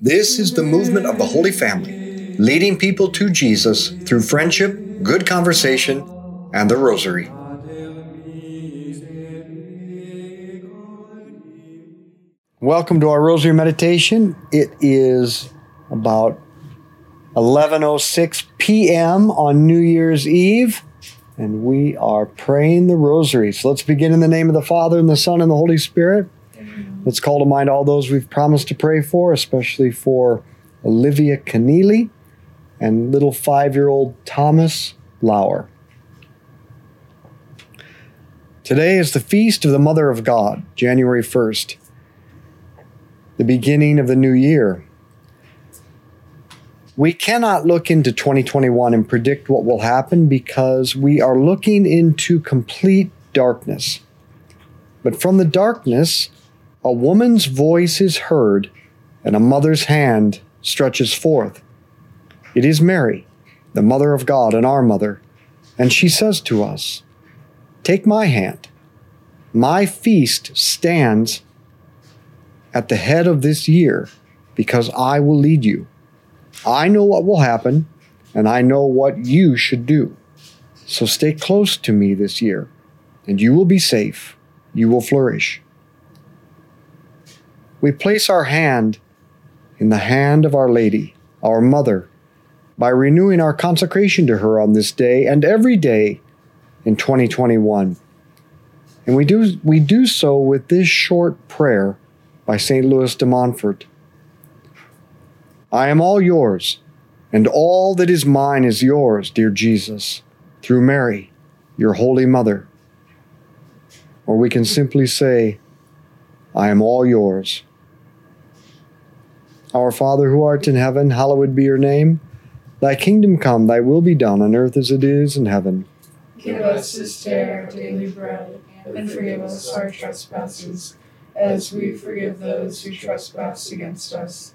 This is the movement of the Holy Family, leading people to Jesus through friendship, good conversation, and the Rosary. Welcome to our Rosary meditation. It is about 11:06 p.m. on New Year's Eve, and we are praying the Rosary. So let's begin in the name of the Father and the Son and the Holy Spirit. Let's call to mind all those we've promised to pray for, especially for Olivia Keneally and little five-year-old Thomas Lauer. Today is the feast of the Mother of God, January 1st, the beginning of the new year. We cannot look into 2021 and predict what will happen because we are looking into complete darkness. But from the darkness, a woman's voice is heard and a mother's hand stretches forth. It is Mary, the Mother of God and our Mother, and she says to us, Take my hand. My feast stands at the head of this year because I will lead you. I know what will happen, and I know what you should do. So stay close to me this year, and you will be safe. You will flourish. We place our hand in the hand of Our Lady, our Mother, by renewing our consecration to her on this day and every day in 2021. And we do, we do so with this short prayer by St. Louis de Montfort. I am all yours, and all that is mine is yours, dear Jesus, through Mary, your Holy Mother. Or we can simply say, I am all yours. Our Father who art in heaven, hallowed be your name. Thy kingdom come, thy will be done on earth as it is in heaven. Give us this day our daily bread, and forgive us our trespasses, as we forgive those who trespass against us.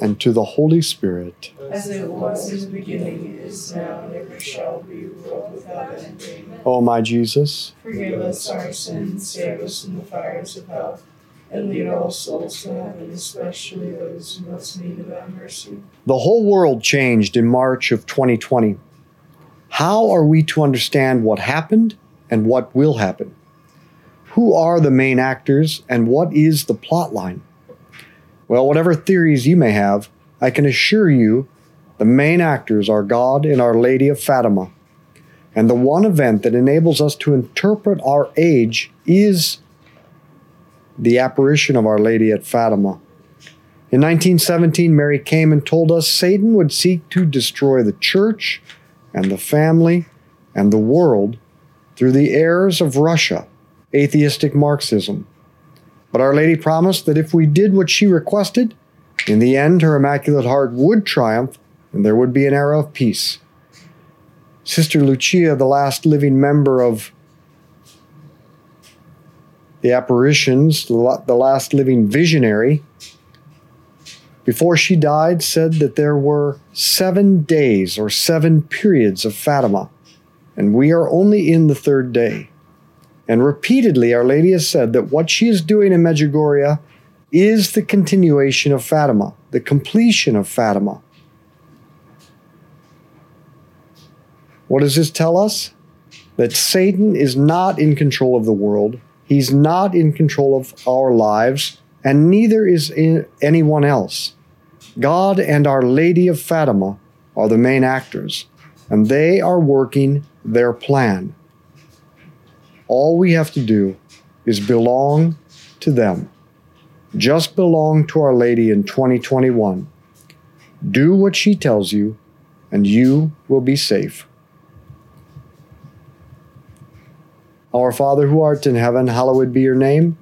and to the Holy Spirit. As it was in the beginning, is now, and ever shall be, world without end. Amen. O my Jesus, Forgive us our sins, save us from the fires of hell, and lead all souls to heaven, especially those who most need of thy mercy. the whole world changed in March of 2020. How are we to understand what happened and what will happen? Who are the main actors and what is the plot line? Well, whatever theories you may have, I can assure you the main actors are God and Our Lady of Fatima. And the one event that enables us to interpret our age is the apparition of Our Lady at Fatima. In 1917, Mary came and told us Satan would seek to destroy the church and the family and the world through the errors of Russia, atheistic Marxism. But Our Lady promised that if we did what she requested, in the end her Immaculate Heart would triumph and there would be an era of peace. Sister Lucia, the last living member of the apparitions, the last living visionary, before she died, said that there were seven days or seven periods of Fatima, and we are only in the third day. And repeatedly, Our Lady has said that what she is doing in Medjugorje is the continuation of Fatima, the completion of Fatima. What does this tell us? That Satan is not in control of the world, he's not in control of our lives, and neither is anyone else. God and Our Lady of Fatima are the main actors, and they are working their plan. All we have to do is belong to them. Just belong to Our Lady in 2021. Do what she tells you, and you will be safe. Our Father who art in heaven, hallowed be your name.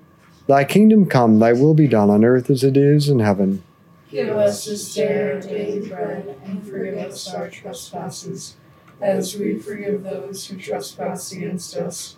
Thy kingdom come, thy will be done on earth as it is in heaven. Give us this day our daily bread, and forgive us our trespasses, as we forgive those who trespass against us.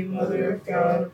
Mother of God,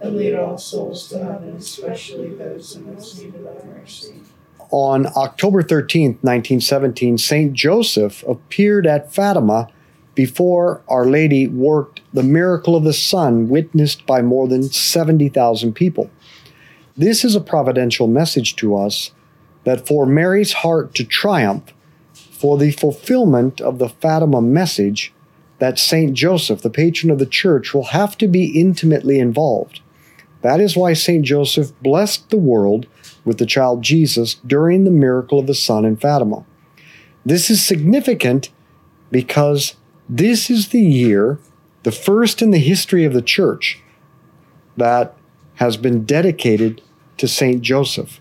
and lead all souls to heaven, especially those in most need of thy mercy. On October 13, 1917, St. Joseph appeared at Fatima before Our Lady worked the miracle of the sun witnessed by more than 70,000 people. This is a providential message to us that for Mary's heart to triumph, for the fulfillment of the Fatima message that St. Joseph, the patron of the church, will have to be intimately involved. That is why St. Joseph blessed the world with the child Jesus during the miracle of the sun in Fatima. This is significant because this is the year, the first in the history of the church, that has been dedicated to St. Joseph.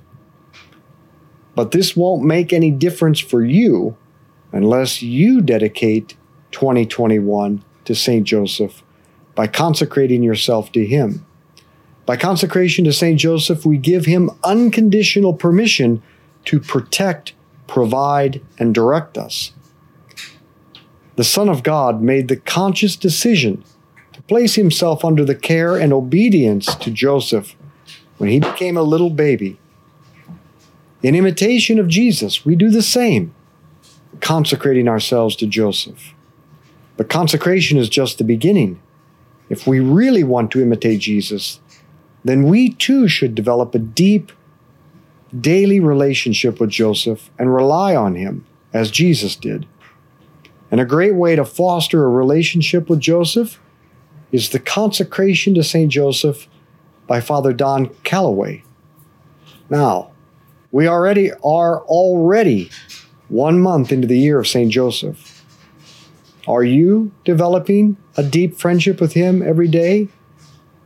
But this won't make any difference for you unless you dedicate 2021 to St. Joseph by consecrating yourself to him. By consecration to St. Joseph, we give him unconditional permission to protect, provide, and direct us. The Son of God made the conscious decision to place himself under the care and obedience to Joseph when he became a little baby. In imitation of Jesus, we do the same, consecrating ourselves to Joseph. But consecration is just the beginning. If we really want to imitate Jesus, then we too should develop a deep, daily relationship with Joseph and rely on him as Jesus did. And a great way to foster a relationship with Joseph is the consecration to St. Joseph by Father Don Calloway. Now, we already are already one month into the year of St. Joseph. Are you developing a deep friendship with him every day?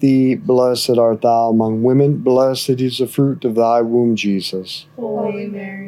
thee. Blessed art thou among women, blessed is the fruit of thy womb, Jesus. Holy Mary,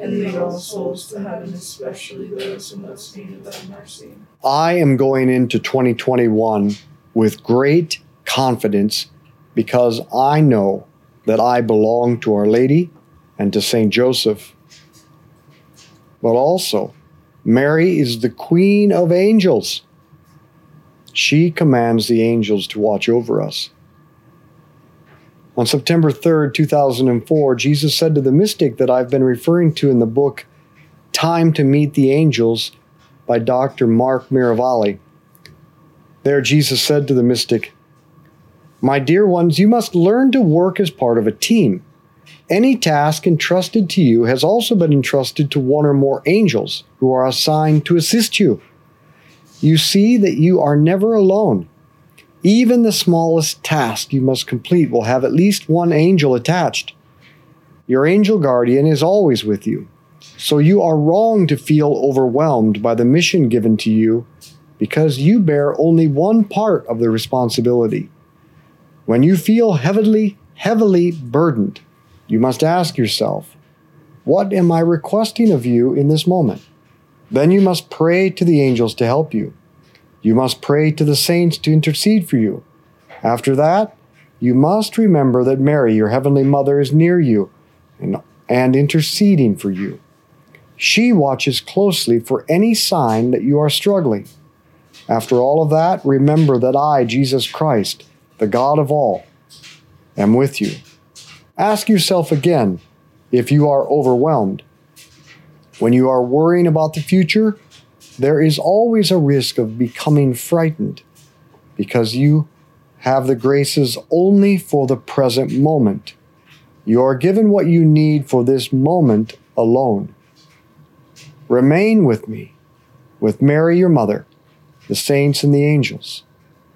and lead all souls to heaven, especially those in most need of thy mercy. I am going into 2021 with great confidence because I know that I belong to Our Lady and to St. Joseph. But also, Mary is the Queen of Angels. She commands the angels to watch over us. On September 3rd, 2004, Jesus said to the mystic that I've been referring to in the book Time to Meet the Angels by Dr. Mark Miravalle. There, Jesus said to the mystic, My dear ones, you must learn to work as part of a team. Any task entrusted to you has also been entrusted to one or more angels who are assigned to assist you. You see that you are never alone. Even the smallest task you must complete will have at least one angel attached. Your angel guardian is always with you, so you are wrong to feel overwhelmed by the mission given to you because you bear only one part of the responsibility. When you feel heavily, heavily burdened, you must ask yourself, What am I requesting of you in this moment? Then you must pray to the angels to help you. You must pray to the saints to intercede for you. After that, you must remember that Mary, your heavenly mother, is near you and, and interceding for you. She watches closely for any sign that you are struggling. After all of that, remember that I, Jesus Christ, the God of all, am with you. Ask yourself again if you are overwhelmed when you are worrying about the future, there is always a risk of becoming frightened because you have the graces only for the present moment. You are given what you need for this moment alone. Remain with me, with Mary, your mother, the saints, and the angels.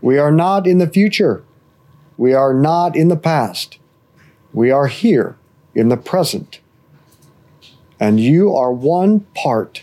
We are not in the future. We are not in the past. We are here in the present and you are one part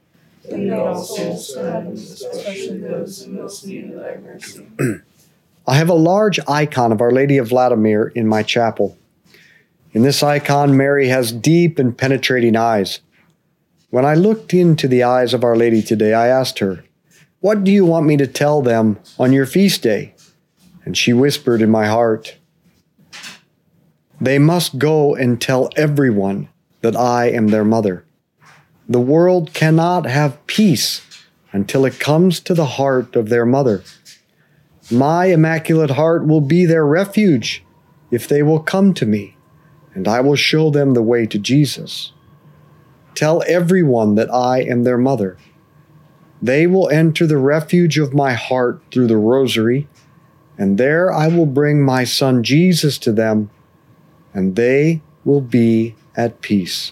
Lead all souls to heaven, especially those in most need of thy mercy. I have a large icon of Our Lady of Vladimir in my chapel. In this icon, Mary has deep and penetrating eyes. When I looked into the eyes of Our Lady today, I asked her, What do you want me to tell them on your feast day? And she whispered in my heart, They must go and tell everyone that I am their mother. The world cannot have peace until it comes to the heart of their mother. My immaculate heart will be their refuge if they will come to me. and I will show them the way to Jesus. Tell everyone that I am their mother. They will enter the refuge of my heart through the rosary, and there I will bring my son Jesus to them, and they will be at peace.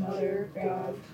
God,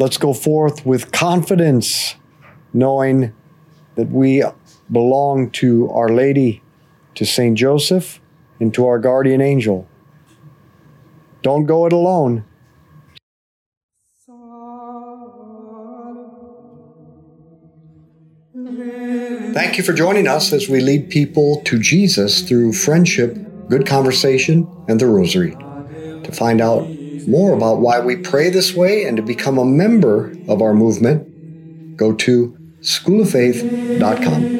Let's go forth with confidence, knowing that we belong to Our Lady, to Saint Joseph, and to our guardian angel. Don't go it alone. Thank you for joining us as we lead people to Jesus through friendship, good conversation, and the rosary. To find out more about why we pray this way and to become a member of our movement, go to schooloffaith.com.